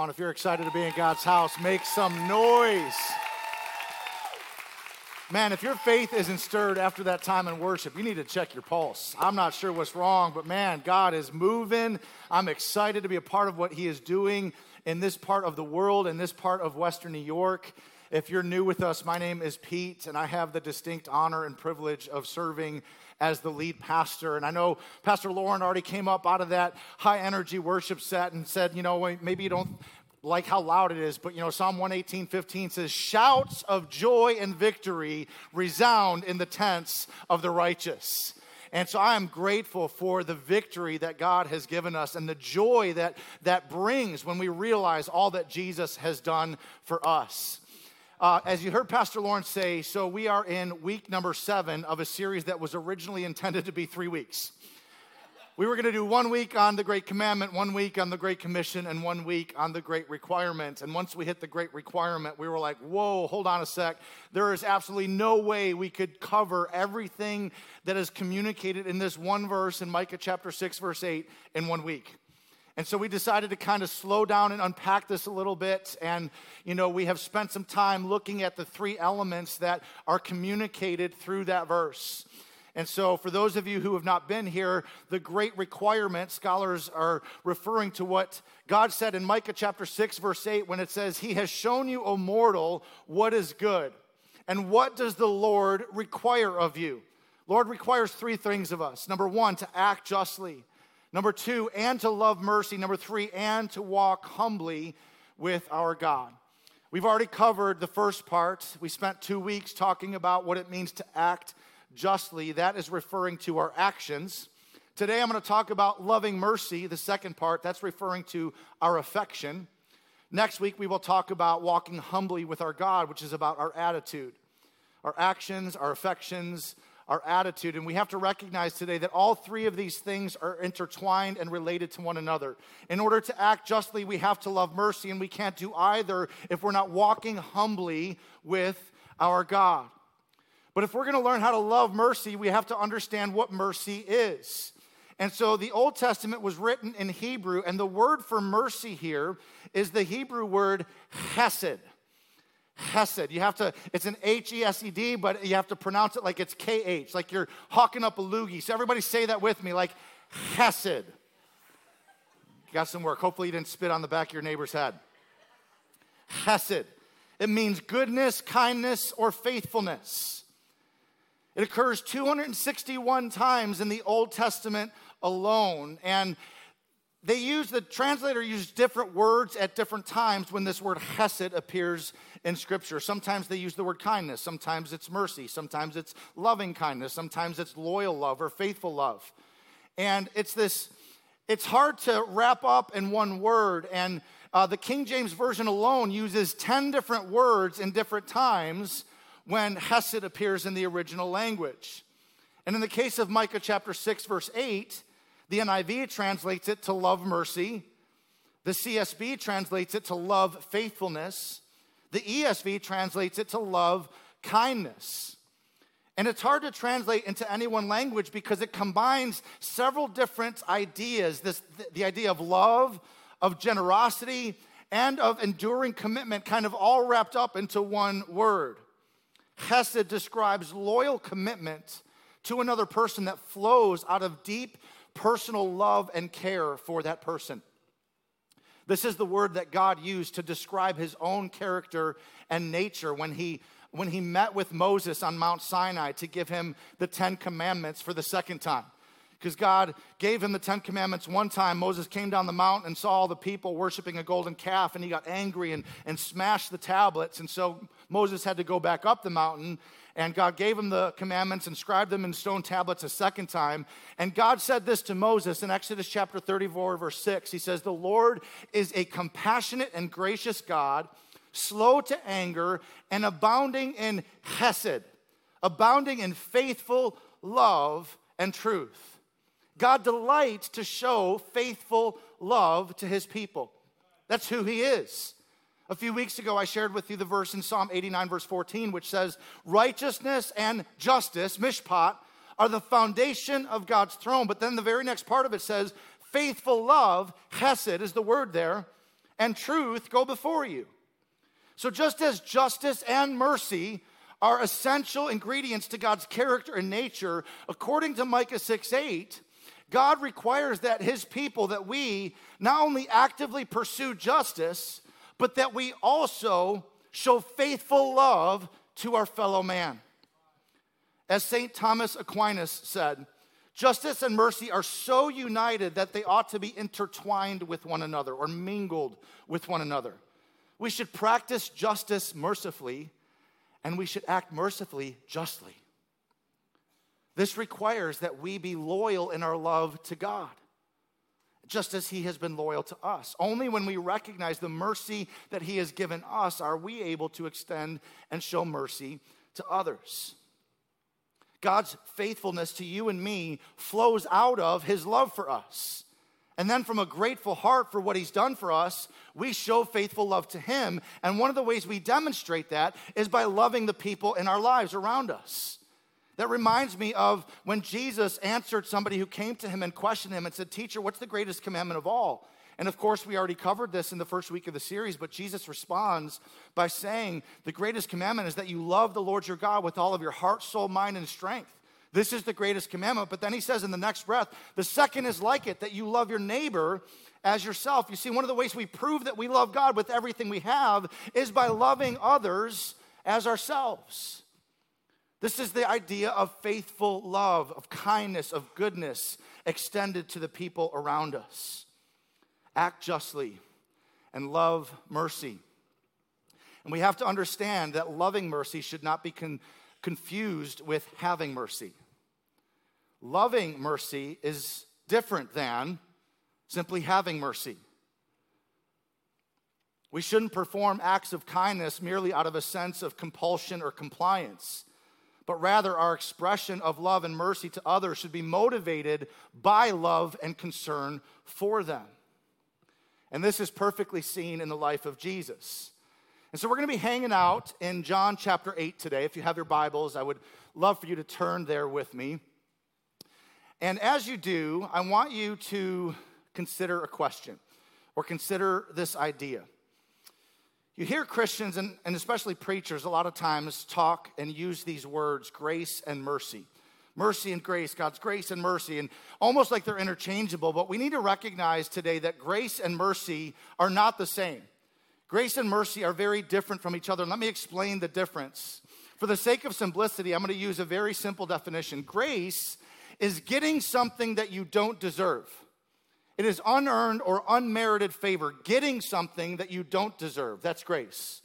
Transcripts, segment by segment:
On, if you're excited to be in God's house, make some noise. Man, if your faith isn't stirred after that time in worship, you need to check your pulse. I'm not sure what's wrong, but man, God is moving. I'm excited to be a part of what He is doing in this part of the world, in this part of Western New York. If you're new with us, my name is Pete, and I have the distinct honor and privilege of serving as the lead pastor. And I know Pastor Lauren already came up out of that high energy worship set and said, you know, maybe you don't like how loud it is, but you know, Psalm 118, 15 says, Shouts of joy and victory resound in the tents of the righteous. And so I am grateful for the victory that God has given us and the joy that that brings when we realize all that Jesus has done for us. Uh, as you heard Pastor Lawrence say, so we are in week number seven of a series that was originally intended to be three weeks. We were going to do one week on the Great Commandment, one week on the Great Commission, and one week on the Great Requirement. And once we hit the Great Requirement, we were like, whoa, hold on a sec. There is absolutely no way we could cover everything that is communicated in this one verse in Micah chapter 6, verse 8 in one week. And so we decided to kind of slow down and unpack this a little bit. And, you know, we have spent some time looking at the three elements that are communicated through that verse. And so, for those of you who have not been here, the great requirement, scholars are referring to what God said in Micah chapter 6, verse 8, when it says, He has shown you, O mortal, what is good. And what does the Lord require of you? Lord requires three things of us. Number one, to act justly. Number two, and to love mercy. Number three, and to walk humbly with our God. We've already covered the first part. We spent two weeks talking about what it means to act justly. That is referring to our actions. Today I'm going to talk about loving mercy, the second part. That's referring to our affection. Next week we will talk about walking humbly with our God, which is about our attitude, our actions, our affections, our attitude. And we have to recognize today that all three of these things are intertwined and related to one another. In order to act justly, we have to love mercy, and we can't do either if we're not walking humbly with our God. But if we're going to learn how to love mercy, we have to understand what mercy is. And so the Old Testament was written in Hebrew, and the word for mercy here is the Hebrew word hesed. Hesed. You have to, it's an H E S E D, but you have to pronounce it like it's K H, like you're hawking up a loogie. So everybody say that with me, like Hesed. Got some work. Hopefully you didn't spit on the back of your neighbor's head. Hesed. It means goodness, kindness, or faithfulness. It occurs 261 times in the Old Testament alone. And they use, the translator used different words at different times when this word hesed appears in Scripture. Sometimes they use the word kindness, sometimes it's mercy, sometimes it's loving kindness, sometimes it's loyal love or faithful love. And it's this, it's hard to wrap up in one word. And uh, the King James Version alone uses 10 different words in different times when hesed appears in the original language. And in the case of Micah chapter 6, verse 8, the NIV translates it to love mercy. The CSB translates it to love faithfulness. The ESV translates it to love kindness. And it's hard to translate into any one language because it combines several different ideas this, the idea of love, of generosity, and of enduring commitment, kind of all wrapped up into one word. Hesed describes loyal commitment to another person that flows out of deep personal love and care for that person. This is the word that God used to describe his own character and nature when he, when he met with Moses on Mount Sinai to give him the Ten Commandments for the second time. Because God gave him the Ten Commandments one time. Moses came down the mountain and saw all the people worshiping a golden calf, and he got angry and, and smashed the tablets. And so Moses had to go back up the mountain and God gave him the commandments, inscribed them in stone tablets a second time. And God said this to Moses in Exodus chapter 34, verse 6. He says, The Lord is a compassionate and gracious God, slow to anger, and abounding in chesed, abounding in faithful love and truth. God delights to show faithful love to his people. That's who he is. A few weeks ago, I shared with you the verse in Psalm 89, verse 14, which says, Righteousness and justice, mishpat, are the foundation of God's throne. But then the very next part of it says, Faithful love, hesed is the word there, and truth go before you. So, just as justice and mercy are essential ingredients to God's character and nature, according to Micah 6 8, God requires that his people, that we not only actively pursue justice, but that we also show faithful love to our fellow man. As St. Thomas Aquinas said, justice and mercy are so united that they ought to be intertwined with one another or mingled with one another. We should practice justice mercifully, and we should act mercifully justly. This requires that we be loyal in our love to God, just as He has been loyal to us. Only when we recognize the mercy that He has given us are we able to extend and show mercy to others. God's faithfulness to you and me flows out of His love for us. And then, from a grateful heart for what He's done for us, we show faithful love to Him. And one of the ways we demonstrate that is by loving the people in our lives around us. That reminds me of when Jesus answered somebody who came to him and questioned him and said, Teacher, what's the greatest commandment of all? And of course, we already covered this in the first week of the series, but Jesus responds by saying, The greatest commandment is that you love the Lord your God with all of your heart, soul, mind, and strength. This is the greatest commandment. But then he says in the next breath, The second is like it, that you love your neighbor as yourself. You see, one of the ways we prove that we love God with everything we have is by loving others as ourselves. This is the idea of faithful love, of kindness, of goodness extended to the people around us. Act justly and love mercy. And we have to understand that loving mercy should not be con- confused with having mercy. Loving mercy is different than simply having mercy. We shouldn't perform acts of kindness merely out of a sense of compulsion or compliance but rather our expression of love and mercy to others should be motivated by love and concern for them. And this is perfectly seen in the life of Jesus. And so we're going to be hanging out in John chapter 8 today. If you have your Bibles, I would love for you to turn there with me. And as you do, I want you to consider a question or consider this idea. You hear Christians, and, and especially preachers, a lot of times talk and use these words grace and mercy. Mercy and grace, God's grace and mercy, and almost like they're interchangeable, but we need to recognize today that grace and mercy are not the same. Grace and mercy are very different from each other. let me explain the difference. For the sake of simplicity, I'm going to use a very simple definition. Grace is getting something that you don't deserve. It is unearned or unmerited favor, getting something that you don't deserve. That's grace.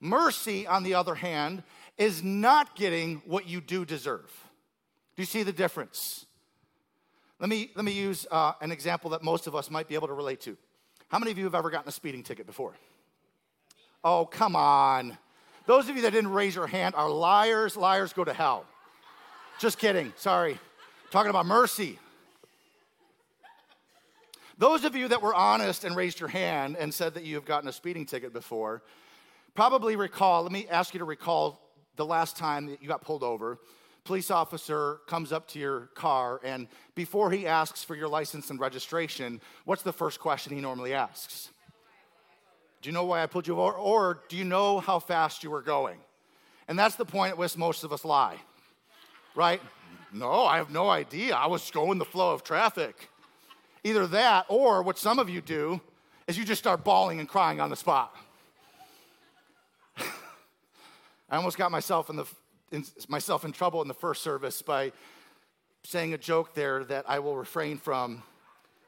Mercy, on the other hand, is not getting what you do deserve. Do you see the difference? Let me, let me use uh, an example that most of us might be able to relate to. How many of you have ever gotten a speeding ticket before? Oh, come on. Those of you that didn't raise your hand are liars. Liars go to hell. Just kidding. Sorry. Talking about mercy. Those of you that were honest and raised your hand and said that you have gotten a speeding ticket before probably recall, let me ask you to recall the last time that you got pulled over. Police officer comes up to your car, and before he asks for your license and registration, what's the first question he normally asks? Do you know why I pulled you over? Or do you know how fast you were going? And that's the point at which most of us lie, right? No, I have no idea. I was going the flow of traffic. Either that, or what some of you do is you just start bawling and crying on the spot. I almost got myself in, the, in, myself in trouble in the first service by saying a joke there that I will refrain from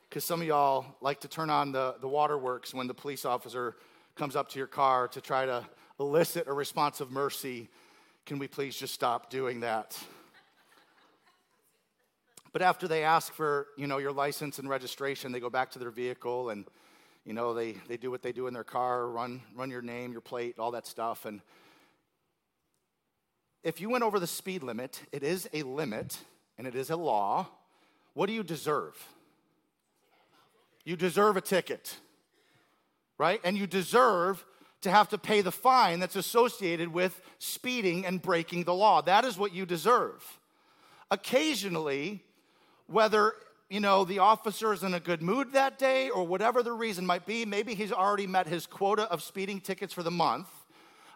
because some of y'all like to turn on the, the waterworks when the police officer comes up to your car to try to elicit a response of mercy. Can we please just stop doing that? But after they ask for, you know, your license and registration, they go back to their vehicle and, you know, they, they do what they do in their car, run, run your name, your plate, all that stuff. And if you went over the speed limit, it is a limit and it is a law. What do you deserve? You deserve a ticket, right? And you deserve to have to pay the fine that's associated with speeding and breaking the law. That is what you deserve. Occasionally, whether you know, the officer is in a good mood that day or whatever the reason might be. Maybe he's already met his quota of speeding tickets for the month.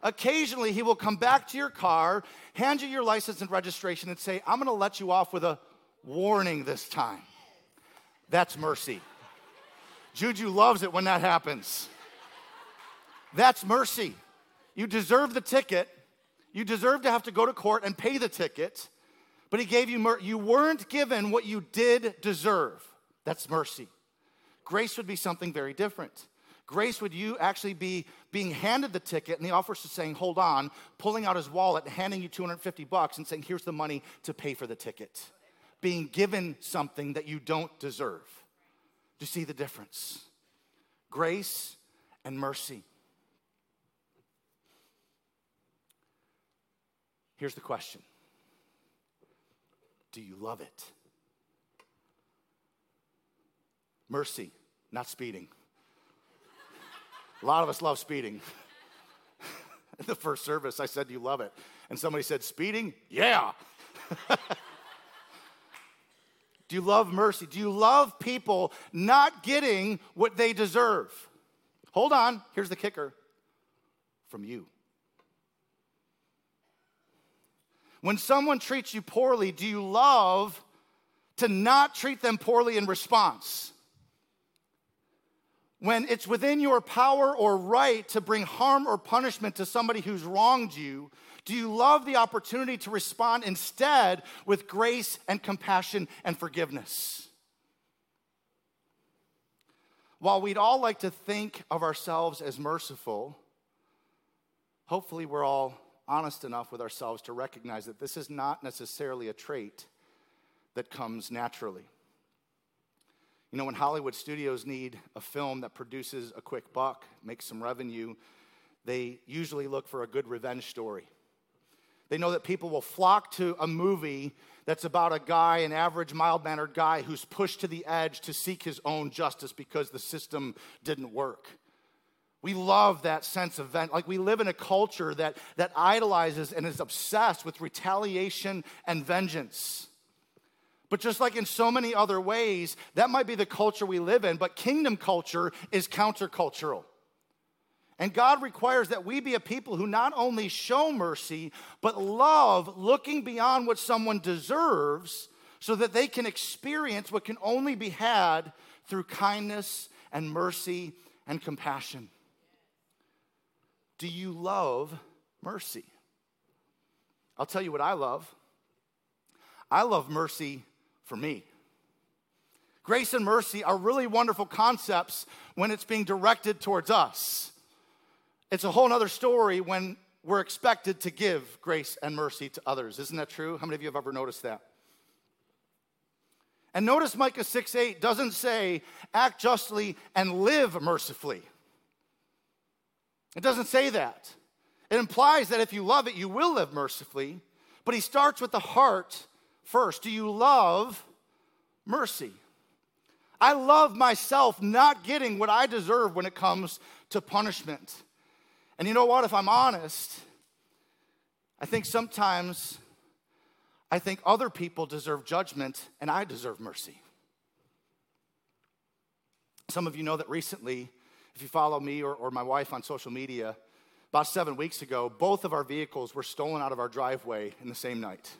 Occasionally, he will come back to your car, hand you your license and registration, and say, I'm going to let you off with a warning this time. That's mercy. Juju loves it when that happens. That's mercy. You deserve the ticket. You deserve to have to go to court and pay the ticket, but he gave you mercy. You weren't given what you did deserve. That's mercy. Grace would be something very different. Grace would you actually be being handed the ticket and the officer saying, hold on, pulling out his wallet and handing you 250 bucks and saying, here's the money to pay for the ticket. Being given something that you don't deserve. Do you see the difference? Grace and mercy. Here's the question Do you love it? Mercy, not speeding. A lot of us love speeding. In the first service, I said, Do you love it? And somebody said, Speeding? Yeah. Do you love mercy? Do you love people not getting what they deserve? Hold on, here's the kicker from you. When someone treats you poorly, do you love to not treat them poorly in response? When it's within your power or right to bring harm or punishment to somebody who's wronged you, do you love the opportunity to respond instead with grace and compassion and forgiveness? While we'd all like to think of ourselves as merciful, hopefully we're all honest enough with ourselves to recognize that this is not necessarily a trait that comes naturally. You know, when Hollywood studios need a film that produces a quick buck, makes some revenue, they usually look for a good revenge story. They know that people will flock to a movie that's about a guy, an average, mild mannered guy, who's pushed to the edge to seek his own justice because the system didn't work. We love that sense of vent. Like we live in a culture that, that idolizes and is obsessed with retaliation and vengeance. But just like in so many other ways, that might be the culture we live in, but kingdom culture is countercultural. And God requires that we be a people who not only show mercy, but love looking beyond what someone deserves so that they can experience what can only be had through kindness and mercy and compassion. Do you love mercy? I'll tell you what I love. I love mercy for me. Grace and mercy are really wonderful concepts when it's being directed towards us. It's a whole other story when we're expected to give grace and mercy to others. Isn't that true? How many of you have ever noticed that? And notice Micah 6 8 doesn't say, act justly and live mercifully. It doesn't say that. It implies that if you love it, you will live mercifully. But he starts with the heart first. Do you love mercy? I love myself not getting what I deserve when it comes to punishment. And you know what? If I'm honest, I think sometimes I think other people deserve judgment and I deserve mercy. Some of you know that recently, if you follow me or, or my wife on social media, about seven weeks ago, both of our vehicles were stolen out of our driveway in the same night.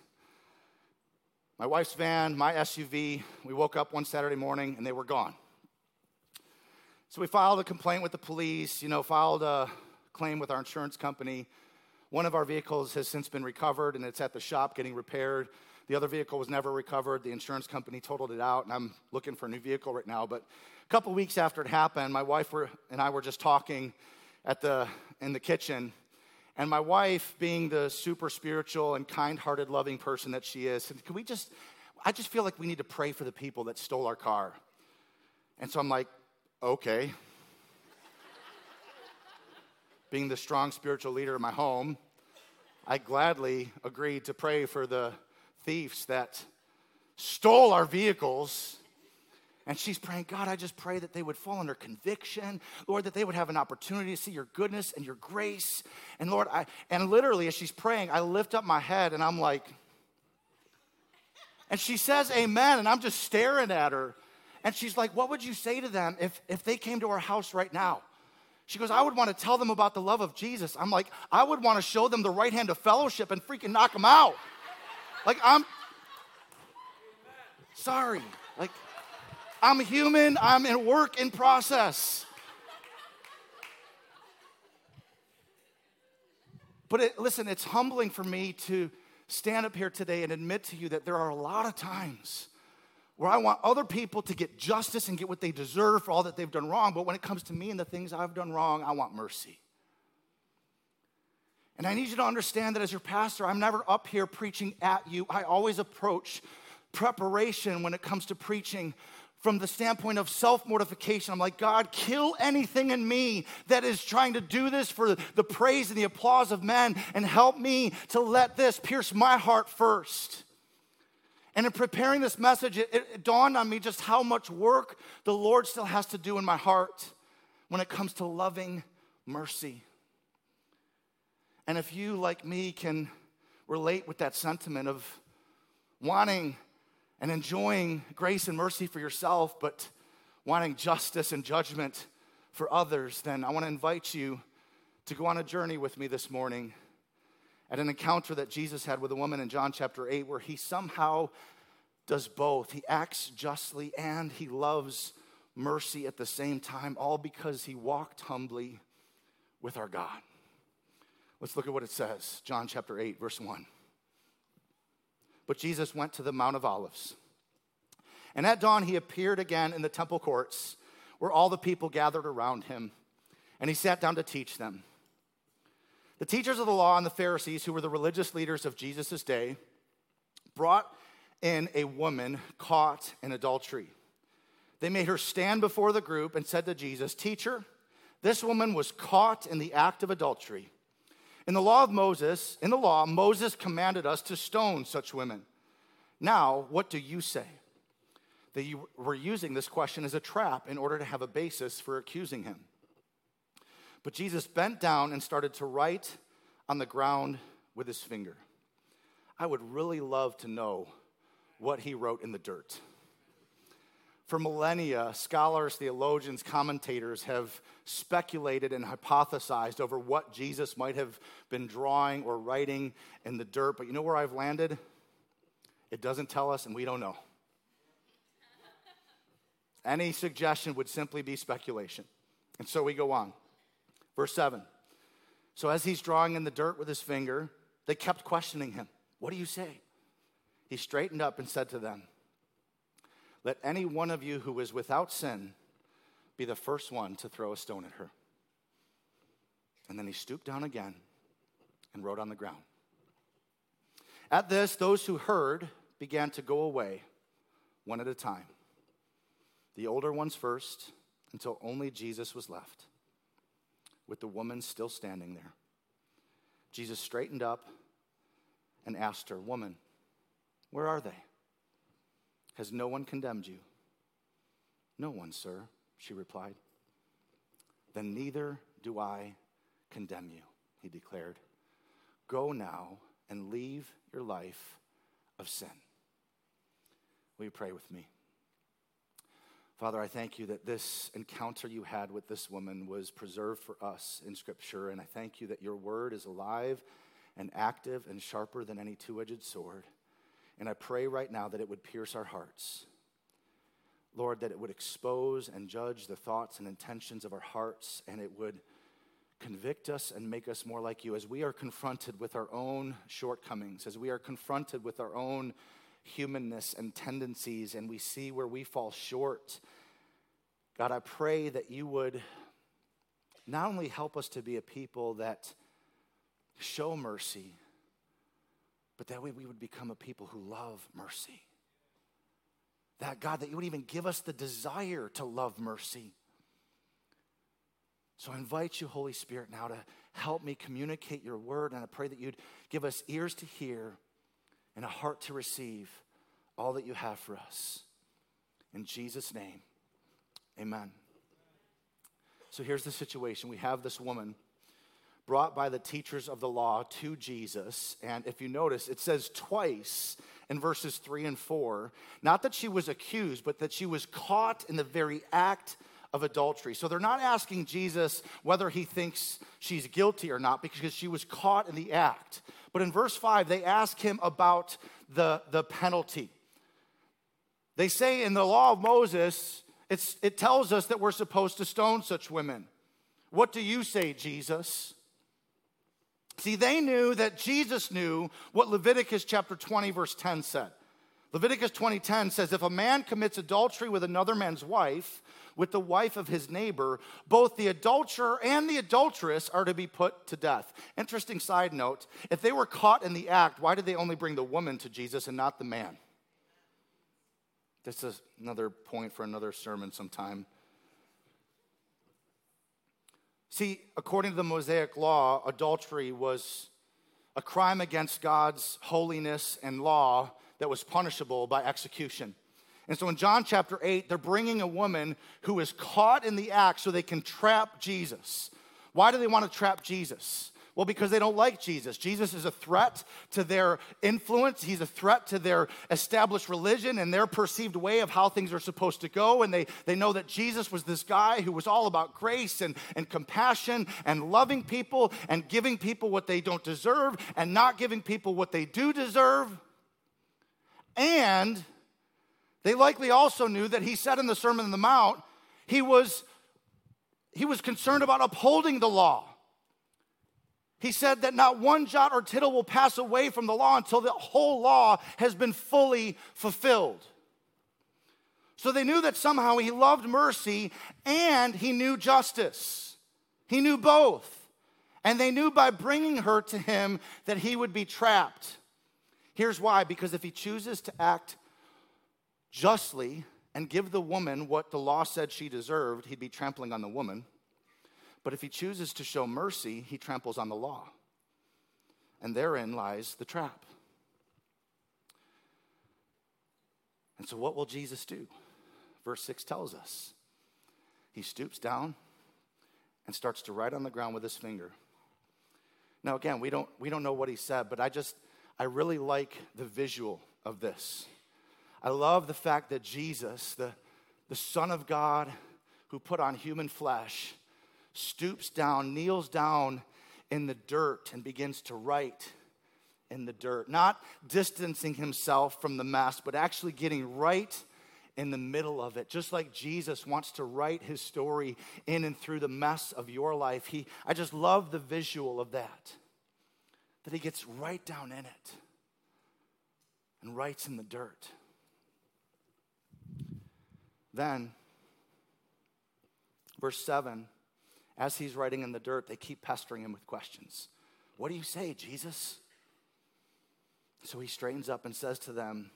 My wife's van, my SUV, we woke up one Saturday morning and they were gone. So we filed a complaint with the police, you know, filed a claim with our insurance company. One of our vehicles has since been recovered and it's at the shop getting repaired. The other vehicle was never recovered. The insurance company totaled it out, and I'm looking for a new vehicle right now. But a couple weeks after it happened, my wife were, and I were just talking at the, in the kitchen. And my wife, being the super spiritual and kind hearted, loving person that she is, said, Can we just, I just feel like we need to pray for the people that stole our car. And so I'm like, Okay being the strong spiritual leader of my home, I gladly agreed to pray for the thieves that stole our vehicles. And she's praying, God, I just pray that they would fall under conviction. Lord, that they would have an opportunity to see your goodness and your grace. And Lord, I, and literally as she's praying, I lift up my head and I'm like, And she says, Amen. And I'm just staring at her. And she's like, What would you say to them if, if they came to our house right now? She goes, I would want to tell them about the love of Jesus. I'm like, I would want to show them the right hand of fellowship and freaking knock them out. Like, I'm sorry. Like, I'm human, I'm in work in process. But it, listen, it's humbling for me to stand up here today and admit to you that there are a lot of times where I want other people to get justice and get what they deserve for all that they've done wrong. But when it comes to me and the things I've done wrong, I want mercy. And I need you to understand that as your pastor, I'm never up here preaching at you. I always approach preparation when it comes to preaching from the standpoint of self mortification. I'm like, God, kill anything in me that is trying to do this for the praise and the applause of men, and help me to let this pierce my heart first. And in preparing this message, it, it, dawned on me just how much work the Lord still has to do in my heart when it comes to loving mercy. And if you, like me, can relate with that sentiment of wanting and enjoying grace and mercy for yourself, but wanting justice and judgment for others, then I want to invite you to go on a journey with me this morning at an encounter that Jesus had with a woman in John chapter 8, where he somehow does both. He acts justly and he loves mercy at the same time, all because he walked humbly with our God. Let's look at what it says John chapter 8, verse 1. But Jesus went to the Mount of Olives. And at dawn, he appeared again in the temple courts where all the people gathered around him, and he sat down to teach them. The teachers of the law and the Pharisees, who were the religious leaders of Jesus' day, brought in a woman caught in adultery. They made her stand before the group and said to Jesus, Teacher, this woman was caught in the act of adultery. In the law of Moses, in the law, Moses commanded us to stone such women. Now, what do you say? That you were using this question as a trap in order to have a basis for accusing him. But Jesus bent down and started to write on the ground with his finger. I would really love to know what he wrote in the dirt. For millennia, scholars, theologians, commentators have speculated and hypothesized over what Jesus might have been drawing or writing in the dirt. But you know where I've landed? It doesn't tell us, and we don't know. Any suggestion would simply be speculation. And so we go on. Verse 7. So as he's drawing in the dirt with his finger, they kept questioning him. What do you say? He straightened up and said to them, let any one of you who is without sin be the first one to throw a stone at her. And then he stooped down again and wrote on the ground. At this, those who heard began to go away one at a time. The older ones first, until only Jesus was left, with the woman still standing there. Jesus straightened up and asked her, Woman, where are they? Has no one condemned you? No one, sir, she replied. Then neither do I condemn you, he declared. Go now and leave your life of sin. Will you pray with me? Father, I thank you that this encounter you had with this woman was preserved for us in Scripture, and I thank you that your word is alive and active and sharper than any two edged sword. And I pray right now that it would pierce our hearts. Lord, that it would expose and judge the thoughts and intentions of our hearts, and it would convict us and make us more like you as we are confronted with our own shortcomings, as we are confronted with our own humanness and tendencies, and we see where we fall short. God, I pray that you would not only help us to be a people that show mercy, but that way we would become a people who love mercy. That God, that you would even give us the desire to love mercy. So I invite you, Holy Spirit, now to help me communicate your word. And I pray that you'd give us ears to hear and a heart to receive all that you have for us. In Jesus' name, amen. So here's the situation we have this woman brought by the teachers of the law to Jesus. And if you notice, it says twice in verses 3 and 4. Not that she was accused, but that she was caught in the very act of adultery. So they're not asking Jesus whether he thinks she's guilty or not because she was caught in the act. But in verse 5, they ask him about the, the penalty. They say in the law of Moses, it tells us that we're supposed to stone such women. What do you say, Jesus? See, they knew that Jesus knew what Leviticus chapter 20, verse 10 said. Leviticus 20:10 says if a man commits adultery with another man's wife, with the wife of his neighbor, both the adulterer and the adulteress are to be put to death. Interesting side note, if they were caught in the act, why did they only bring the woman to Jesus and not the man? This is another point for another sermon sometime. See, according to the Mosaic law, adultery was a crime against God's holiness and law that was punishable by execution. And so in John chapter 8, they're bringing a woman who is caught in the act so they can trap Jesus. Why do they want to trap Jesus? Well, because they don't like Jesus. Jesus is a threat to their influence. He's a threat to their established religion and their perceived way of how things are supposed to go. And they, they know that Jesus was this guy who was all about grace and, and compassion and loving people and giving people what they don't deserve and not giving people what they do deserve. And they likely also knew that he said in the Sermon on the Mount, he was, he was concerned about upholding the law. He said that not one jot or tittle will pass away from the law until the whole law has been fully fulfilled. So they knew that somehow he loved mercy and he knew justice. He knew both. And they knew by bringing her to him that he would be trapped. Here's why because if he chooses to act justly and give the woman what the law said she deserved, he'd be trampling on the woman. But if he chooses to show mercy, he tramples on the law. And therein lies the trap. And so, what will Jesus do? Verse 6 tells us he stoops down and starts to write on the ground with his finger. Now, again, we don't, we don't know what he said, but I just, I really like the visual of this. I love the fact that Jesus, the, the Son of God who put on human flesh, stoops down, kneels down in the dirt, and begins to write in the dirt. Not distancing himself from the mess, but actually getting right in the middle of it. Just like Jesus wants to write his story in and through the mess of your life. He, I just love the visual of that that he gets right down in it and writes in the dirt. Then, verse 7 as he's writing in the dirt, they keep pestering him with questions. What do you say, Jesus? So he straightens up and says to them,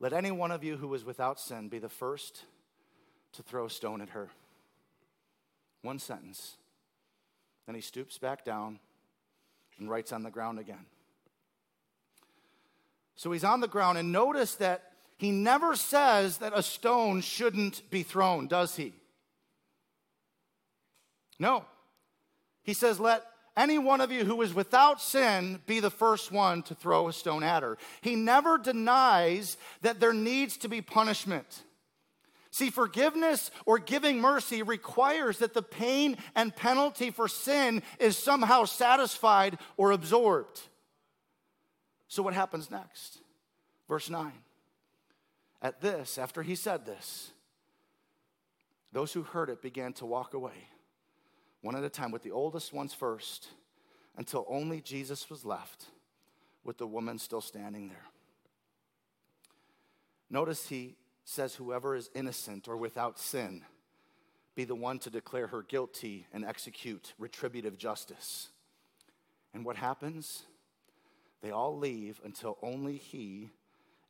Let any one of you who is without sin be the first to throw a stone at her. One sentence. Then he stoops back down and writes on the ground again. So he's on the ground, and notice that he never says that a stone shouldn't be thrown, does he? No. He says, Let any one of you who is without sin be the first one to throw a stone at her. He never denies that there needs to be punishment. See, forgiveness or giving mercy requires that the pain and penalty for sin is somehow satisfied or absorbed. So, what happens next? Verse 9. At this, after he said this, those who heard it began to walk away, one at a time, with the oldest ones first, until only Jesus was left, with the woman still standing there. Notice he says, Whoever is innocent or without sin, be the one to declare her guilty and execute retributive justice. And what happens? They all leave until only he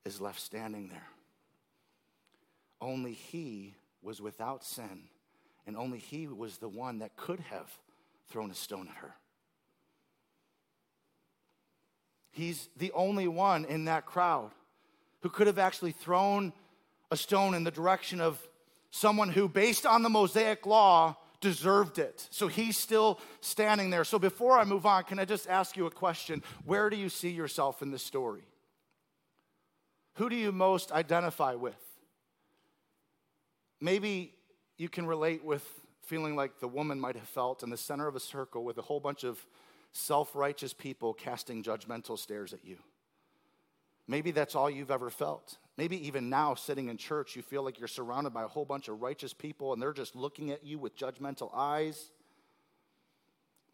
is left standing there. Only he was without sin, and only he was the one that could have thrown a stone at her. He's the only one in that crowd who could have actually thrown a stone in the direction of someone who, based on the Mosaic law, deserved it. So he's still standing there. So before I move on, can I just ask you a question? Where do you see yourself in this story? Who do you most identify with? Maybe you can relate with feeling like the woman might have felt in the center of a circle with a whole bunch of self righteous people casting judgmental stares at you. Maybe that's all you've ever felt. Maybe even now, sitting in church, you feel like you're surrounded by a whole bunch of righteous people and they're just looking at you with judgmental eyes.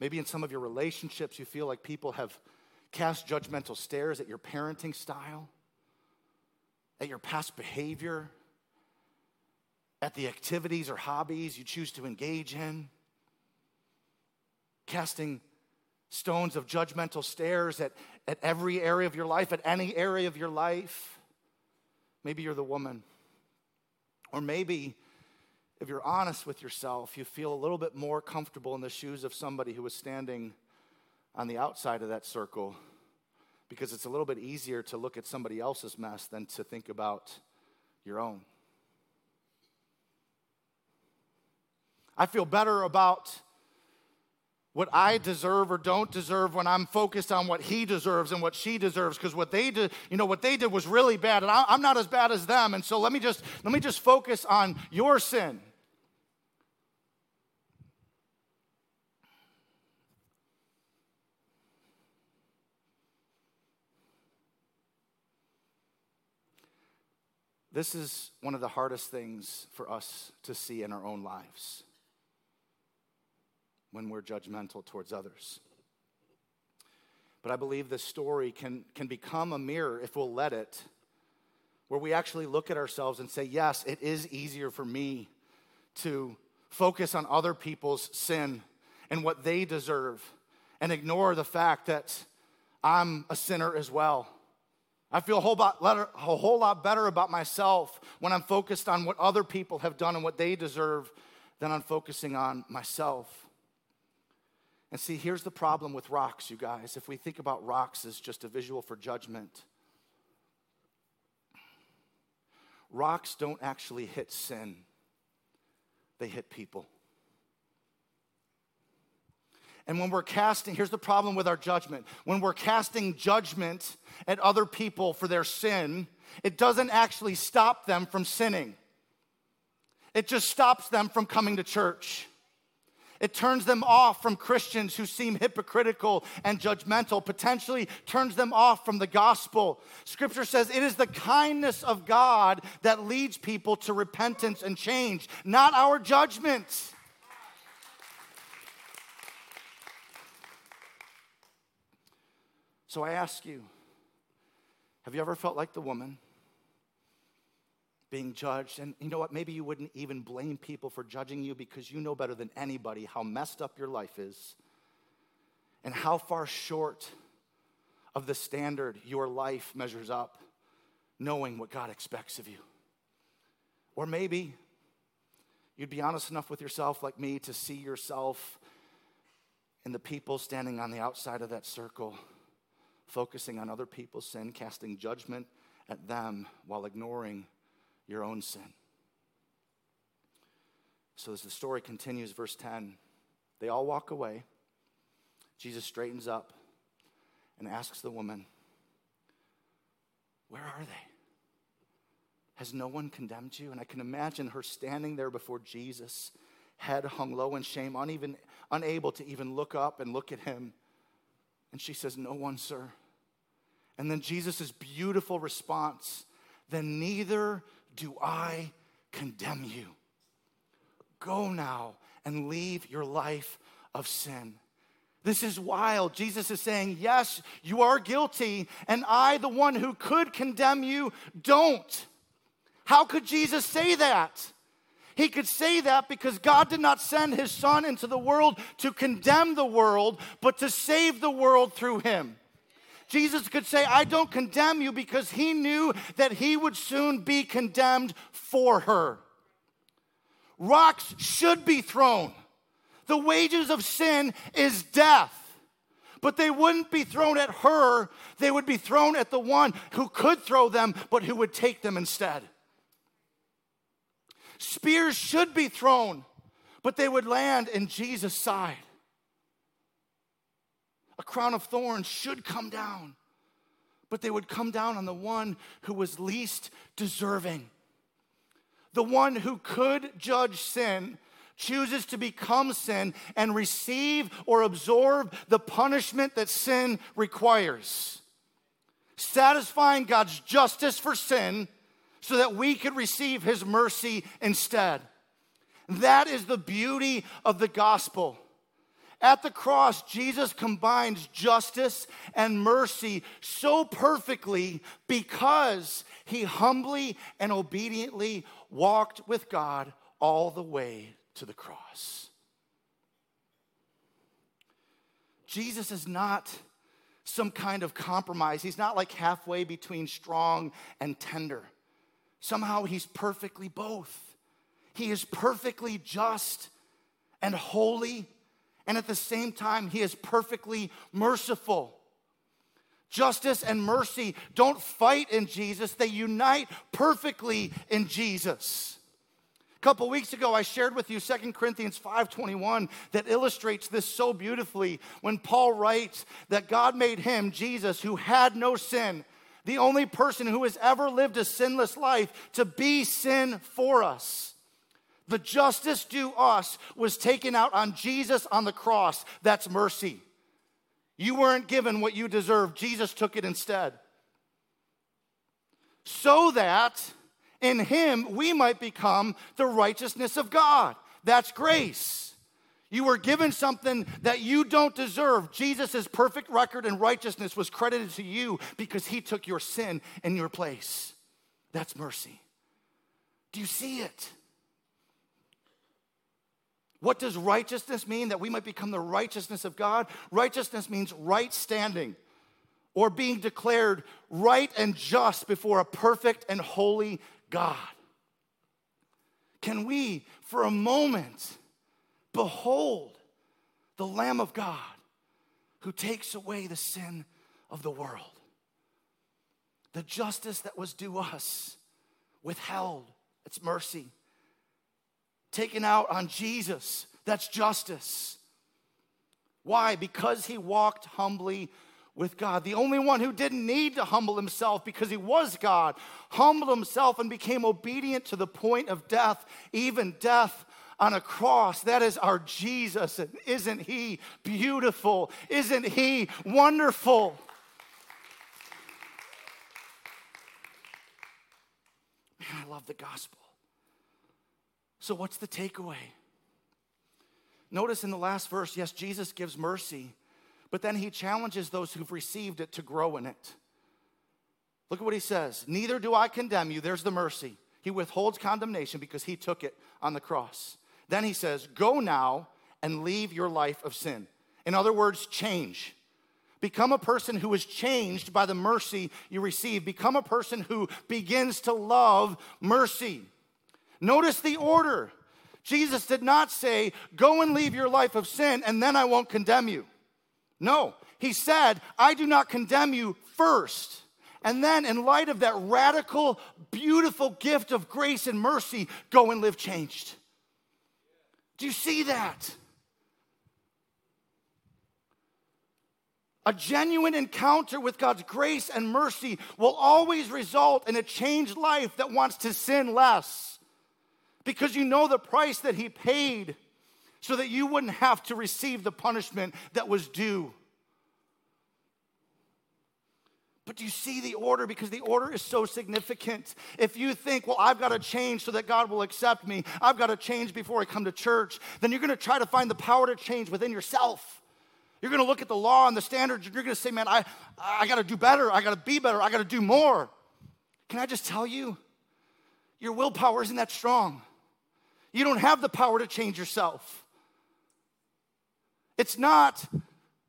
Maybe in some of your relationships, you feel like people have cast judgmental stares at your parenting style, at your past behavior, at the activities or hobbies you choose to engage in, casting stones of judgmental stares at, at every area of your life, at any area of your life. Maybe you're the woman. Or maybe, if you're honest with yourself, you feel a little bit more comfortable in the shoes of somebody who is standing on the outside of that circle because it's a little bit easier to look at somebody else's mess than to think about your own. I feel better about what I deserve or don't deserve when I'm focused on what he deserves and what she deserves because what they did, you know, what they did was really bad and I, I'm not as bad as them. And so let me just let me just focus on your sin. This is one of the hardest things for us to see in our own lives when we're judgmental towards others. But I believe this story can, can become a mirror, if we'll let it, where we actually look at ourselves and say, yes, it is easier for me to focus on other people's sin and what they deserve and ignore the fact that I'm a sinner as well. I feel a whole, lot, a whole lot better about myself when I'm focused on what other people have done and what they deserve than on focusing on myself. And see, here's the problem with rocks, you guys. If we think about rocks as just a visual for judgment, rocks don't actually hit sin, they hit people. And when we're casting, here's the problem with our judgment. When we're casting judgment at other people for their sin, it doesn't actually stop them from sinning. It just stops them from coming to church. It turns them off from Christians who seem hypocritical and judgmental, potentially turns them off from the gospel. Scripture says it is the kindness of God that leads people to repentance and change, not our judgment. So I ask you, have you ever felt like the woman? Being judged. And you know what? Maybe you wouldn't even blame people for judging you because you know better than anybody how messed up your life is and how far short of the standard your life measures up, knowing what God expects of you. Or maybe you'd be honest enough with yourself, like me, to see yourself and the people standing on the outside of that circle, focusing on other people's sin, casting judgment at them while ignoring your own sin. So, as the story continues, verse 10, they all walk away. Jesus straightens up and asks the woman, Where are they? Has no one condemned you? And I can imagine her standing there before Jesus, head hung low in shame, uneven, unable to even look up and look at him. And she says, No one, sir. And then Jesus' beautiful response, Then neither do I condemn you? Go now and leave your life of sin. This is wild. Jesus is saying, Yes, you are guilty, and I, the one who could condemn you, don't. How could Jesus say that? He could say that because God did not send his son into the world to condemn the world, but to save the world through him. Jesus could say, I don't condemn you because he knew that he would soon be condemned for her. Rocks should be thrown. The wages of sin is death. But they wouldn't be thrown at her, they would be thrown at the one who could throw them, but who would take them instead. Spears should be thrown, but they would land in Jesus' side a crown of thorns should come down, but they would come down on the one who was least deserving. The one who could judge sin chooses to become sin and receive or absorb the punishment that sin requires, satisfying God's justice for sin so that we could receive his mercy instead. That is the beauty of the gospel. At the cross, Jesus combines justice and mercy so perfectly because he humbly and obediently walked with God all the way to the cross. Jesus is not some kind of compromise. He's not like halfway between strong and tender. Somehow he's perfectly both. He is perfectly just and holy, and at the same time, he is perfectly merciful. Justice and mercy don't fight in Jesus, they unite perfectly in Jesus. A couple weeks ago, I shared with you 2 Corinthians 5:21 that illustrates this so beautifully when Paul writes that God made him, Jesus, who had no sin, the only person who has ever lived a sinless life, to be sin for us. The justice due us was taken out on Jesus on the cross. That's mercy. You weren't given what you deserved, Jesus took it instead. So that in him we might become the righteousness of God. That's grace. You were given something that you don't deserve. Jesus' perfect record and righteousness was credited to you because he took your sin in your place. That's mercy. Do you see it? What does righteousness mean? That we might become the righteousness of God? Righteousness means right standing or being declared right and just before a perfect and holy God. Can we, for a moment, behold the Lamb of God who takes away the sin of the world? The justice that was due us, withheld, it's mercy. Taken out on Jesus, that's justice. Why? Because he walked humbly with God. The only one who didn't need to humble himself because he was God, humbled himself and became obedient to the point of death, even death on a cross. That is our Jesus. And isn't he beautiful? Isn't he wonderful? Man, I love the gospel. So, what's the takeaway? Notice in the last verse, yes, Jesus gives mercy but then he challenges those who've received it to grow in it. Look at what he says Neither do I condemn you. There's the mercy. He withholds condemnation because he took it on the cross. Then he says, Go now and leave your life of sin. In other words, change. Become a person who is changed by the mercy you receive. Become a person who begins to love mercy. Notice the order. Jesus did not say, Go and leave your life of sin, and then I won't condemn you. No, he said, I do not condemn you first. And then, in light of that radical, beautiful gift of grace and mercy, go and live changed. Do you see that? A genuine encounter with God's grace and mercy will always result in a changed life that wants to sin less because you know the price that He paid so that you wouldn't have to receive the punishment that was due. But do you see the order? Because the order is so significant. If you think, well, I've got to change so that God will accept me, I've got to change before I come to church, then you're going to try to find the power to change within yourself. You're going to look at the law and the standards, and you're going to say, man, I, I got to do better. I got to be better. I got to do more. Can I just tell you? Your willpower isn't that strong. You don't have the power to change yourself. It's not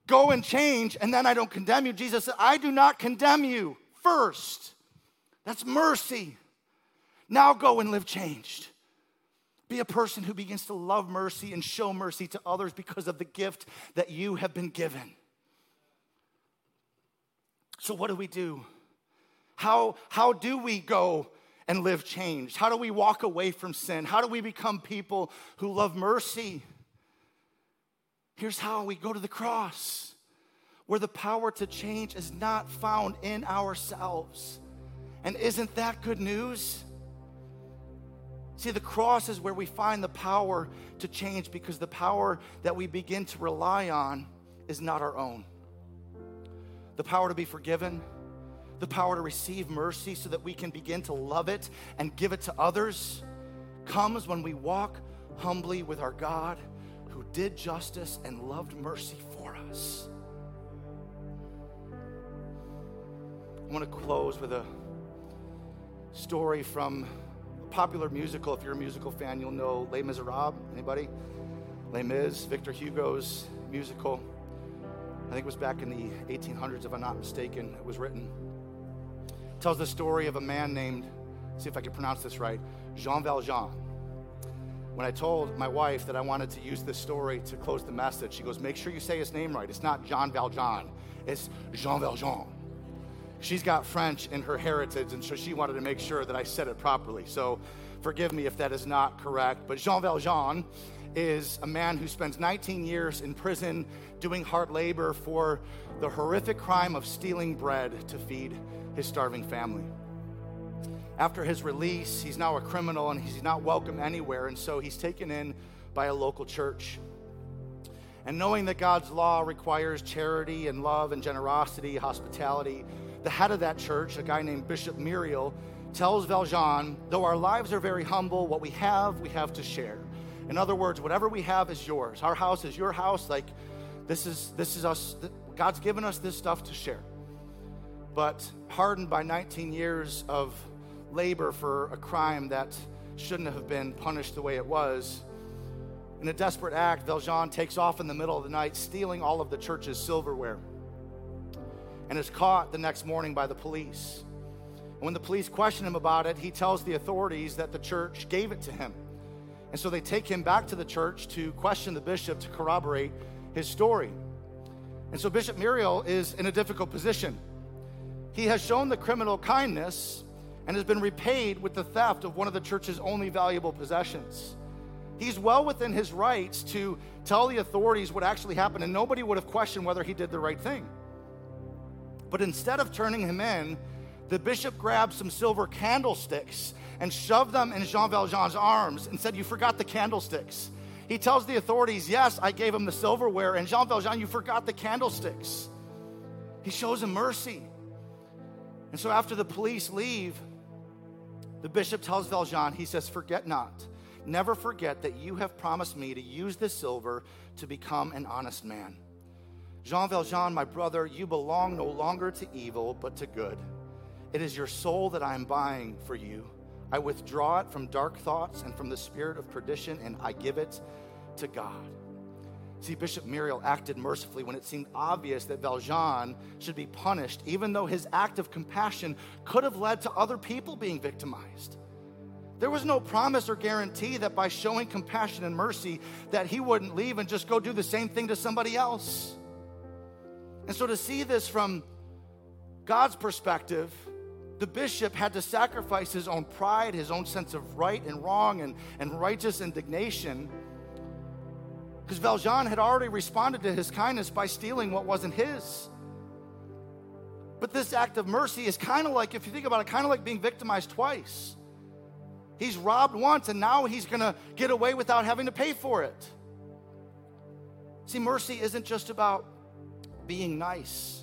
go and change and then I don't condemn you. Jesus said, I do not condemn you first. That's mercy. Now go and live changed. Be a person who begins to love mercy and show mercy to others because of the gift that you have been given. So, what do we do? How, how do we go and live changed? How do we walk away from sin? How do we become people who love mercy? Here's how we go to the cross. where the power to change is not found in ourselves. And isn't that good news? See, the cross is where we find the power to change because the power that we begin to rely on is not our own. The power to be forgiven, the power to receive mercy so that we can begin to love it and give it to others comes when we walk humbly with our God who did justice and loved mercy for us. I want to close with a story from a popular musical. If you're a musical fan, you'll know Les Miserables. Anybody? Les Mis, Victor Hugo's musical. I think it was back in the 1800s, if I'm not mistaken, it was written. Tells the story of a man named, see if I can pronounce this right, Jean Valjean. When I told my wife that I wanted to use this story to close the message, she goes, Make sure you say his name right. It's not Jean Valjean, it's Jean Valjean she's got French in her heritage, and so she wanted to make sure that I said it properly. So forgive me if that is not correct. But Jean Valjean is a man who spends 19 years in prison doing hard labor for the horrific crime of stealing bread to feed his starving family. After his release, he's now a criminal and he's not welcome anywhere, and so he's taken in by a local church. And knowing that God's law requires charity and love and generosity, hospitality, the head of that church, a guy named Bishop Myriel, tells Valjean, though our lives are very humble, what we have, we have to share. In other words, whatever we have is yours. Our house is your house. Like, this is, this is us. God's given us this stuff to share. But hardened by 19 years of labor for a crime that shouldn't have been punished the way it was, in a desperate act, Valjean takes off in the middle of the night, stealing all of the church's silverware and is caught the next morning by the police. And when the police question him about it, he tells the authorities that the church gave it to him. And so they take him back to the church to question the bishop to corroborate his story. And so Bishop Myriel is in a difficult position. He has shown the criminal kindness and has been repaid with the theft of one of the church's only valuable possessions. He's well within his rights to tell the authorities what actually happened, and nobody would have questioned whether he did the right thing. But instead of turning him in, the bishop grabbed some silver candlesticks and shoved them in Jean Valjean's arms and said, You forgot the candlesticks. He tells the authorities, Yes, I gave him the silverware. And Jean Valjean, you forgot the candlesticks. He shows him mercy. And so after the police leave, the bishop tells Valjean, He says, Forget not. Never forget that you have promised me to use this silver to become an honest man. Jean Valjean, my brother, you belong no longer to evil, but to good. It is your soul that I am buying for you. I withdraw it from dark thoughts and from the spirit of perdition, and I give it to God. See, Bishop Myriel acted mercifully when it seemed obvious that Valjean should be punished, even though his act of compassion could have led to other people being victimized. There was no promise or guarantee that by showing compassion and mercy that he wouldn't leave and just go do the same thing to somebody else. And so to see this from God's perspective, the bishop had to sacrifice his own pride, his own sense of right and wrong, and, and righteous indignation. Because Valjean had already responded to his kindness by stealing what wasn't his. But this act of mercy is kind of like, if you think about it, kind of like being victimized twice. He's robbed once, and now he's going to get away without having to pay for it. See, mercy isn't just about being nice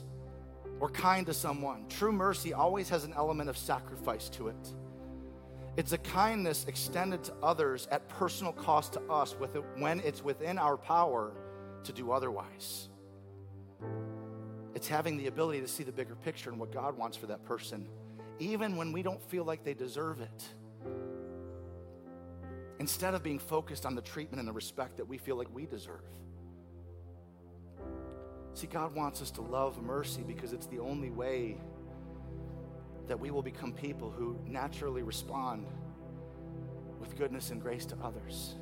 or kind to someone. True mercy always has an element of sacrifice to it. It's a kindness extended to others at personal cost to us it, when it's within our power to do otherwise. It's having the ability to see the bigger picture and what God wants for that person, even when we don't feel like they deserve it. Instead of being focused on the treatment and the respect that we feel like we deserve. See, God wants us to love mercy because it's the only way that we will become people who naturally respond with goodness and grace to others.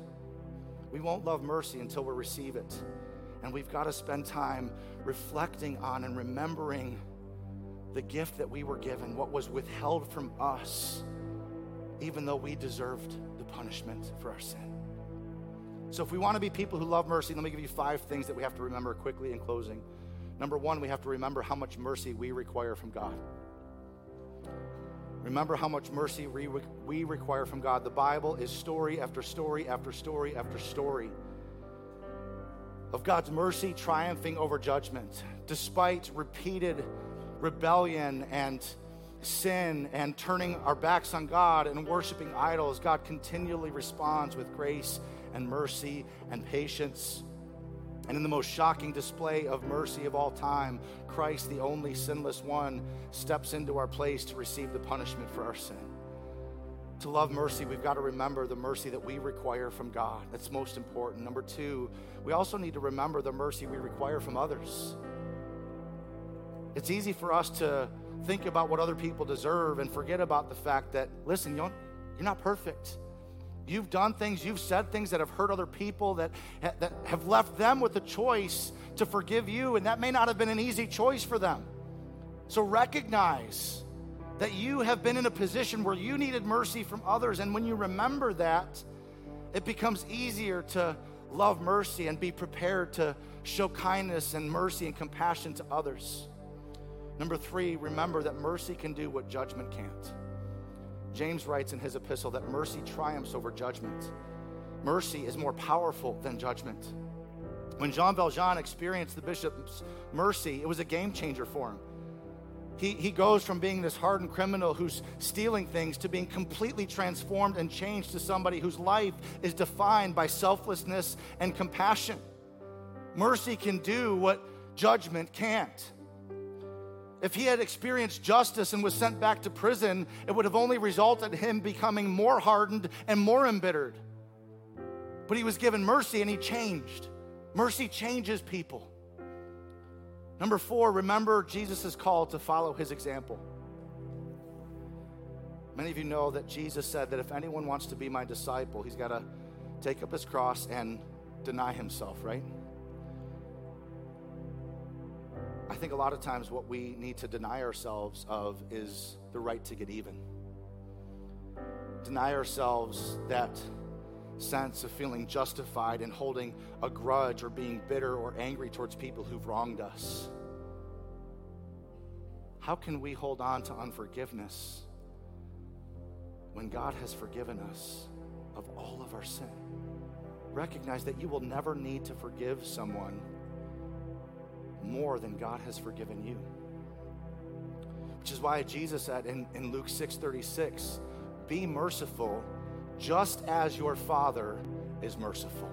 We won't love mercy until we receive it. And we've got to spend time reflecting on and remembering the gift that we were given, what was withheld from us, even though we deserved the punishment for our sin. So, if we want to be people who love mercy, let me give you five things that we have to remember quickly in closing. Number one, we have to remember how much mercy we require from God. Remember how much mercy we, we require from God. The Bible is story after story after story after story of God's mercy triumphing over judgment, despite repeated rebellion and sin and turning our backs on God and worshiping idols. God continually responds with grace and mercy and patience. And in the most shocking display of mercy of all time, Christ, the only sinless one, steps into our place to receive the punishment for our sin. To love mercy, we've got to remember the mercy that we require from God. That's most important. Number two, we also need to remember the mercy we require from others. It's easy for us to think about what other people deserve and forget about the fact that, listen, you're not perfect. You've done things, you've said things that have hurt other people, that, that have left them with the choice to forgive you, and that may not have been an easy choice for them. So recognize that you have been in a position where you needed mercy from others, and when you remember that, it becomes easier to love mercy and be prepared to show kindness and mercy and compassion to others. Number three, remember that mercy can do what judgment can't. James writes in his epistle that mercy triumphs over judgment. Mercy is more powerful than judgment. When Jean Valjean experienced the bishop's mercy, it was a game changer for him. He, he goes from being this hardened criminal who's stealing things to being completely transformed and changed to somebody whose life is defined by selflessness and compassion. Mercy can do what judgment can't. If he had experienced justice and was sent back to prison, it would have only resulted in him becoming more hardened and more embittered. But he was given mercy and he changed. Mercy changes people. Number four, remember Jesus' call to follow his example. Many of you know that Jesus said that if anyone wants to be my disciple, he's got to take up his cross and deny himself, right? I think a lot of times what we need to deny ourselves of is the right to get even. Deny ourselves that sense of feeling justified in holding a grudge or being bitter or angry towards people who've wronged us. How can we hold on to unforgiveness when God has forgiven us of all of our sin? Recognize that you will never need to forgive someone more than God has forgiven you. Which is why Jesus said in, in Luke 6:36, be merciful just as your Father is merciful.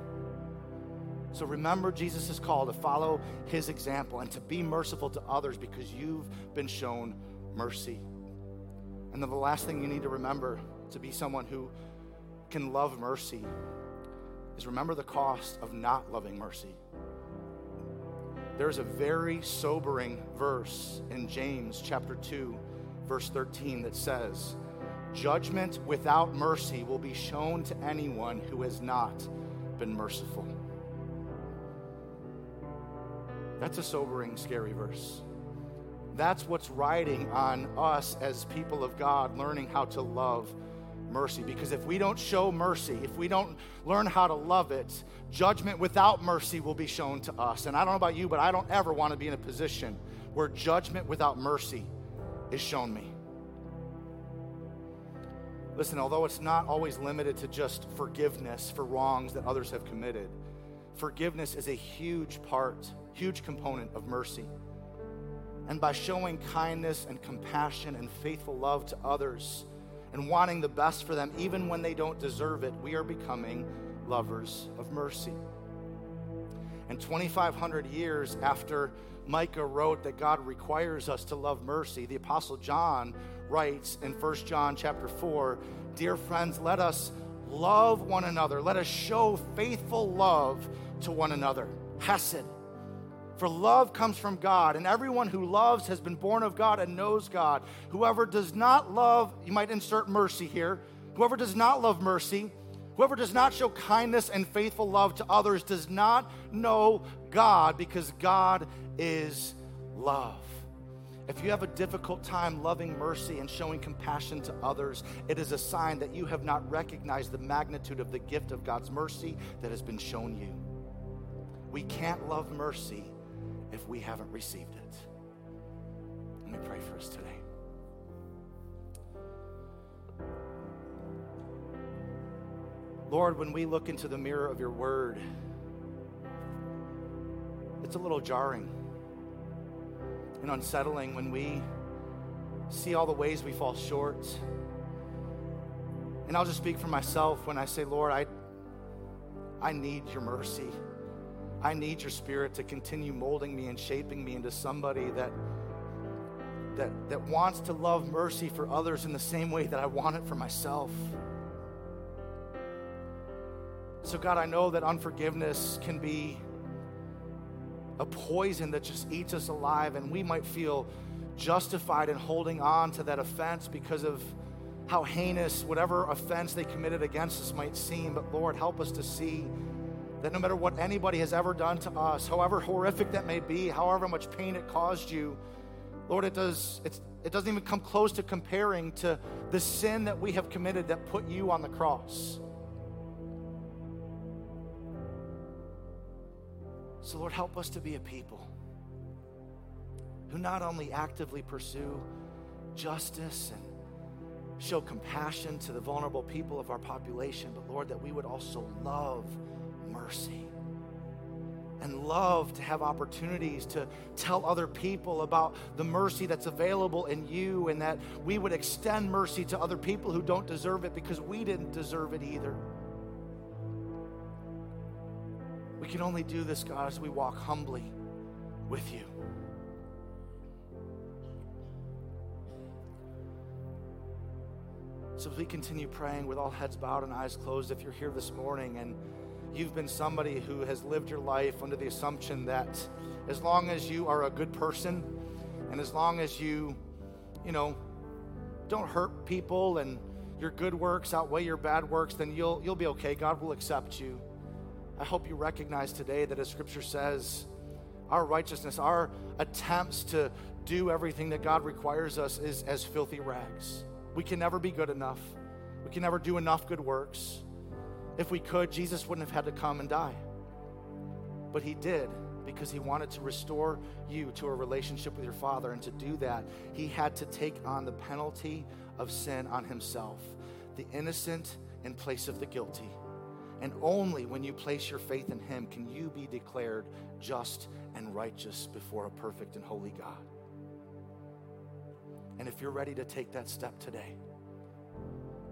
So remember Jesus' call to follow his example and to be merciful to others because you've been shown mercy. And then the last thing you need to remember to be someone who can love mercy is remember the cost of not loving mercy. There's a very sobering verse in James chapter 2, verse 13 that says, Judgment without mercy will be shown to anyone who has not been merciful. That's a sobering, scary verse. That's what's riding on us as people of God, learning how to love mercy. Because if we don't show mercy, if we don't learn how to love it, judgment without mercy will be shown to us. And I don't know about you, but I don't ever want to be in a position where judgment without mercy is shown me. Listen, although it's not always limited to just forgiveness for wrongs that others have committed, forgiveness is a huge part, huge component of mercy. And by showing kindness and compassion and faithful love to others and wanting the best for them, even when they don't deserve it, we are becoming lovers of mercy. And 2,500 years after Micah wrote that God requires us to love mercy, the Apostle John writes in 1 John chapter 4 Dear friends, let us love one another. Let us show faithful love to one another. Hesed. For love comes from God, and everyone who loves has been born of God and knows God. Whoever does not love, you might insert mercy here. Whoever does not love mercy, whoever does not show kindness and faithful love to others, does not know God because God is love. If you have a difficult time loving mercy and showing compassion to others, it is a sign that you have not recognized the magnitude of the gift of God's mercy that has been shown you. We can't love mercy if we haven't received it. Let me pray for us today. Lord, when we look into the mirror of your word, it's a little jarring and unsettling when we see all the ways we fall short. And I'll just speak for myself when I say, Lord, I, I need your mercy. I need your spirit to continue molding me and shaping me into somebody that, that, that wants to love mercy for others in the same way that I want it for myself. So, God, I know that unforgiveness can be a poison that just eats us alive, and we might feel justified in holding on to that offense because of how heinous whatever offense they committed against us might seem. But Lord, help us to see that no matter what anybody has ever done to us, however horrific that may be, however much pain it caused you, Lord, it does it doesn't even come close to comparing to the sin that we have committed that put you on the cross. So, Lord, help us to be a people who not only actively pursue justice and show compassion to the vulnerable people of our population, but Lord, that we would also love mercy and love to have opportunities to tell other people about the mercy that's available in you, and that we would extend mercy to other people who don't deserve it because we didn't deserve it either. We can only do this, God, as we walk humbly with you. So, as we continue praying with all heads bowed and eyes closed, if you're here this morning and you've been somebody who has lived your life under the assumption that as long as you are a good person and as long as you, you know, don't hurt people and your good works outweigh your bad works, then you'll, you'll be okay. God will accept you. I hope you recognize today that as Scripture says, our righteousness, our attempts to do everything that God requires us is as filthy rags. We can never be good enough. We can never do enough good works. If we could, Jesus wouldn't have had to come and die. But he did because he wanted to restore you to a relationship with your Father. And to do that, he had to take on the penalty of sin on himself, the innocent in place of the guilty. And only when you place your faith in Him can you be declared just and righteous before a perfect and holy God. And if you're ready to take that step today,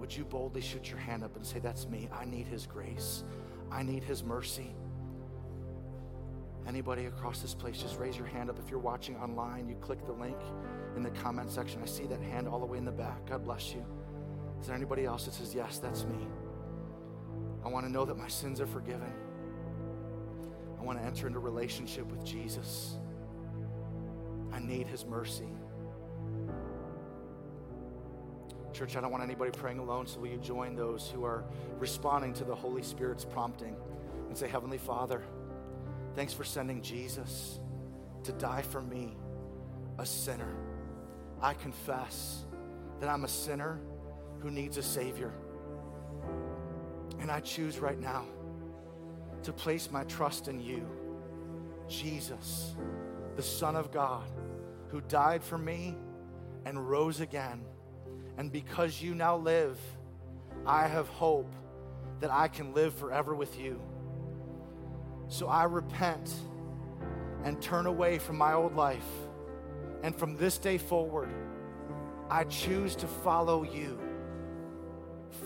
would you boldly shoot your hand up and say, That's me. I need His grace, I need His mercy. Anybody across this place, just raise your hand up. If you're watching online, you click the link in the comment section. I see that hand all the way in the back. God bless you. Is there anybody else that says, Yes, that's me? I want to know that my sins are forgiven. I want to enter into relationship with Jesus. I need his mercy. Church, I don't want anybody praying alone, so will you join those who are responding to the Holy Spirit's prompting and say, Heavenly Father, thanks for sending Jesus to die for me, a sinner. I confess that I'm a sinner who needs a Savior. And I choose right now to place my trust in you, Jesus, the Son of God, who died for me and rose again. And because you now live, I have hope that I can live forever with you. So I repent and turn away from my old life. And from this day forward, I choose to follow you.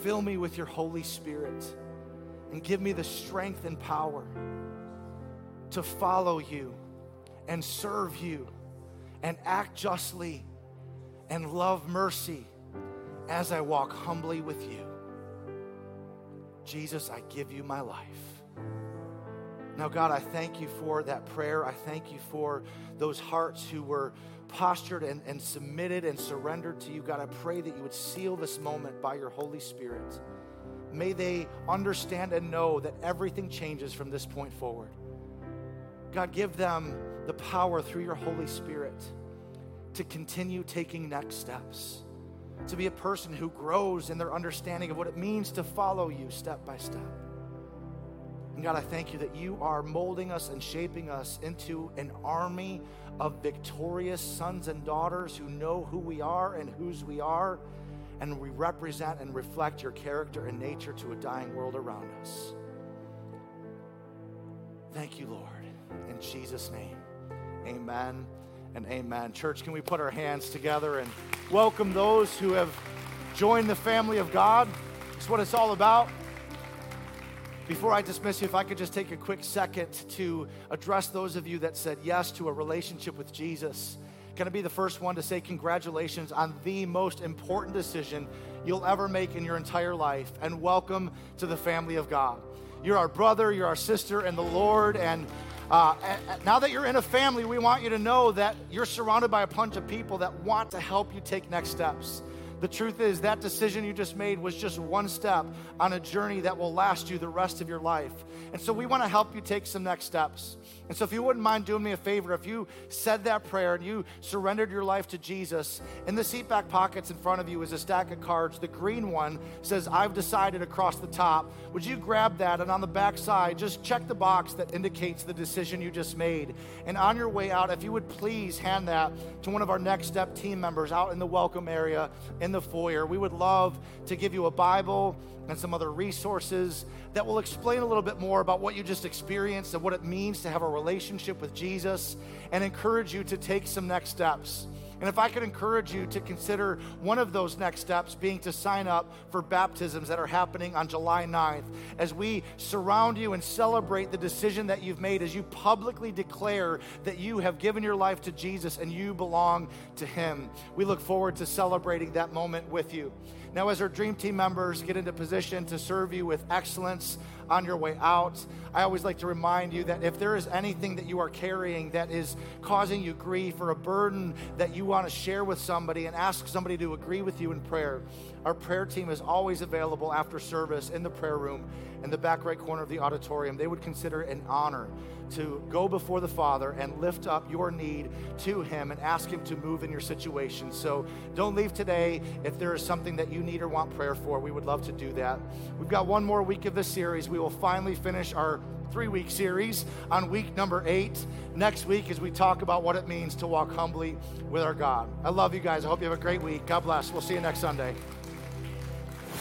Fill me with your Holy Spirit and give me the strength and power to follow you and serve you and act justly and love mercy as I walk humbly with you. Jesus, I give you my life. Now, God, I thank you for that prayer. I thank you for those hearts who were postured and, and submitted and surrendered to you. God, I pray that you would seal this moment by your Holy Spirit. May they understand and know that everything changes from this point forward. God, give them the power through your Holy Spirit to continue taking next steps, to be a person who grows in their understanding of what it means to follow you step by step. And God, I thank you that you are molding us and shaping us into an army of victorious sons and daughters who know who we are and whose we are, and we represent and reflect your character and nature to a dying world around us. Thank you, Lord. In Jesus' name, amen and amen. Church, can we put our hands together and welcome those who have joined the family of God? It's what it's all about. Before I dismiss you, if I could just take a quick second to address those of you that said yes to a relationship with Jesus. Can I be the first one to say congratulations on the most important decision you'll ever make in your entire life and welcome to the family of God. You're our brother, you're our sister and the Lord, and uh, now that you're in a family, we want you to know that you're surrounded by a bunch of people that want to help you take next steps. The truth is, that decision you just made was just one step on a journey that will last you the rest of your life. And so we want to help you take some next steps. And so if you wouldn't mind doing me a favor, if you said that prayer and you surrendered your life to Jesus, in the seat back pockets in front of you is a stack of cards. The green one says, I've decided across the top. Would you grab that? And on the back side, just check the box that indicates the decision you just made. And on your way out, if you would please hand that to one of our next step team members out in the welcome area in the foyer. We would love to give you a Bible and some other resources that will explain a little bit more about what you just experienced and what it means to have a relationship with Jesus and encourage you to take some next steps. And if I could encourage you to consider one of those next steps being to sign up for baptisms that are happening on July 9th, as we surround you and celebrate the decision that you've made, as you publicly declare that you have given your life to Jesus and you belong to Him. We look forward to celebrating that moment with you. Now, as our dream team members get into position to serve you with excellence on your way out, I always like to remind you that if there is anything that you are carrying that is causing you grief or a burden that you want to share with somebody and ask somebody to agree with you in prayer, our prayer team is always available after service in the prayer room in the back right corner of the auditorium. They would consider it an honor to go before the Father and lift up your need to Him and ask Him to move in your situation. So don't leave today if there is something that you need or want prayer for. We would love to do that. We've got one more week of this series. We will finally finish our three week series on week number eight next week as we talk about what it means to walk humbly with our God. I love you guys. I hope you have a great week. God bless. We'll see you next Sunday.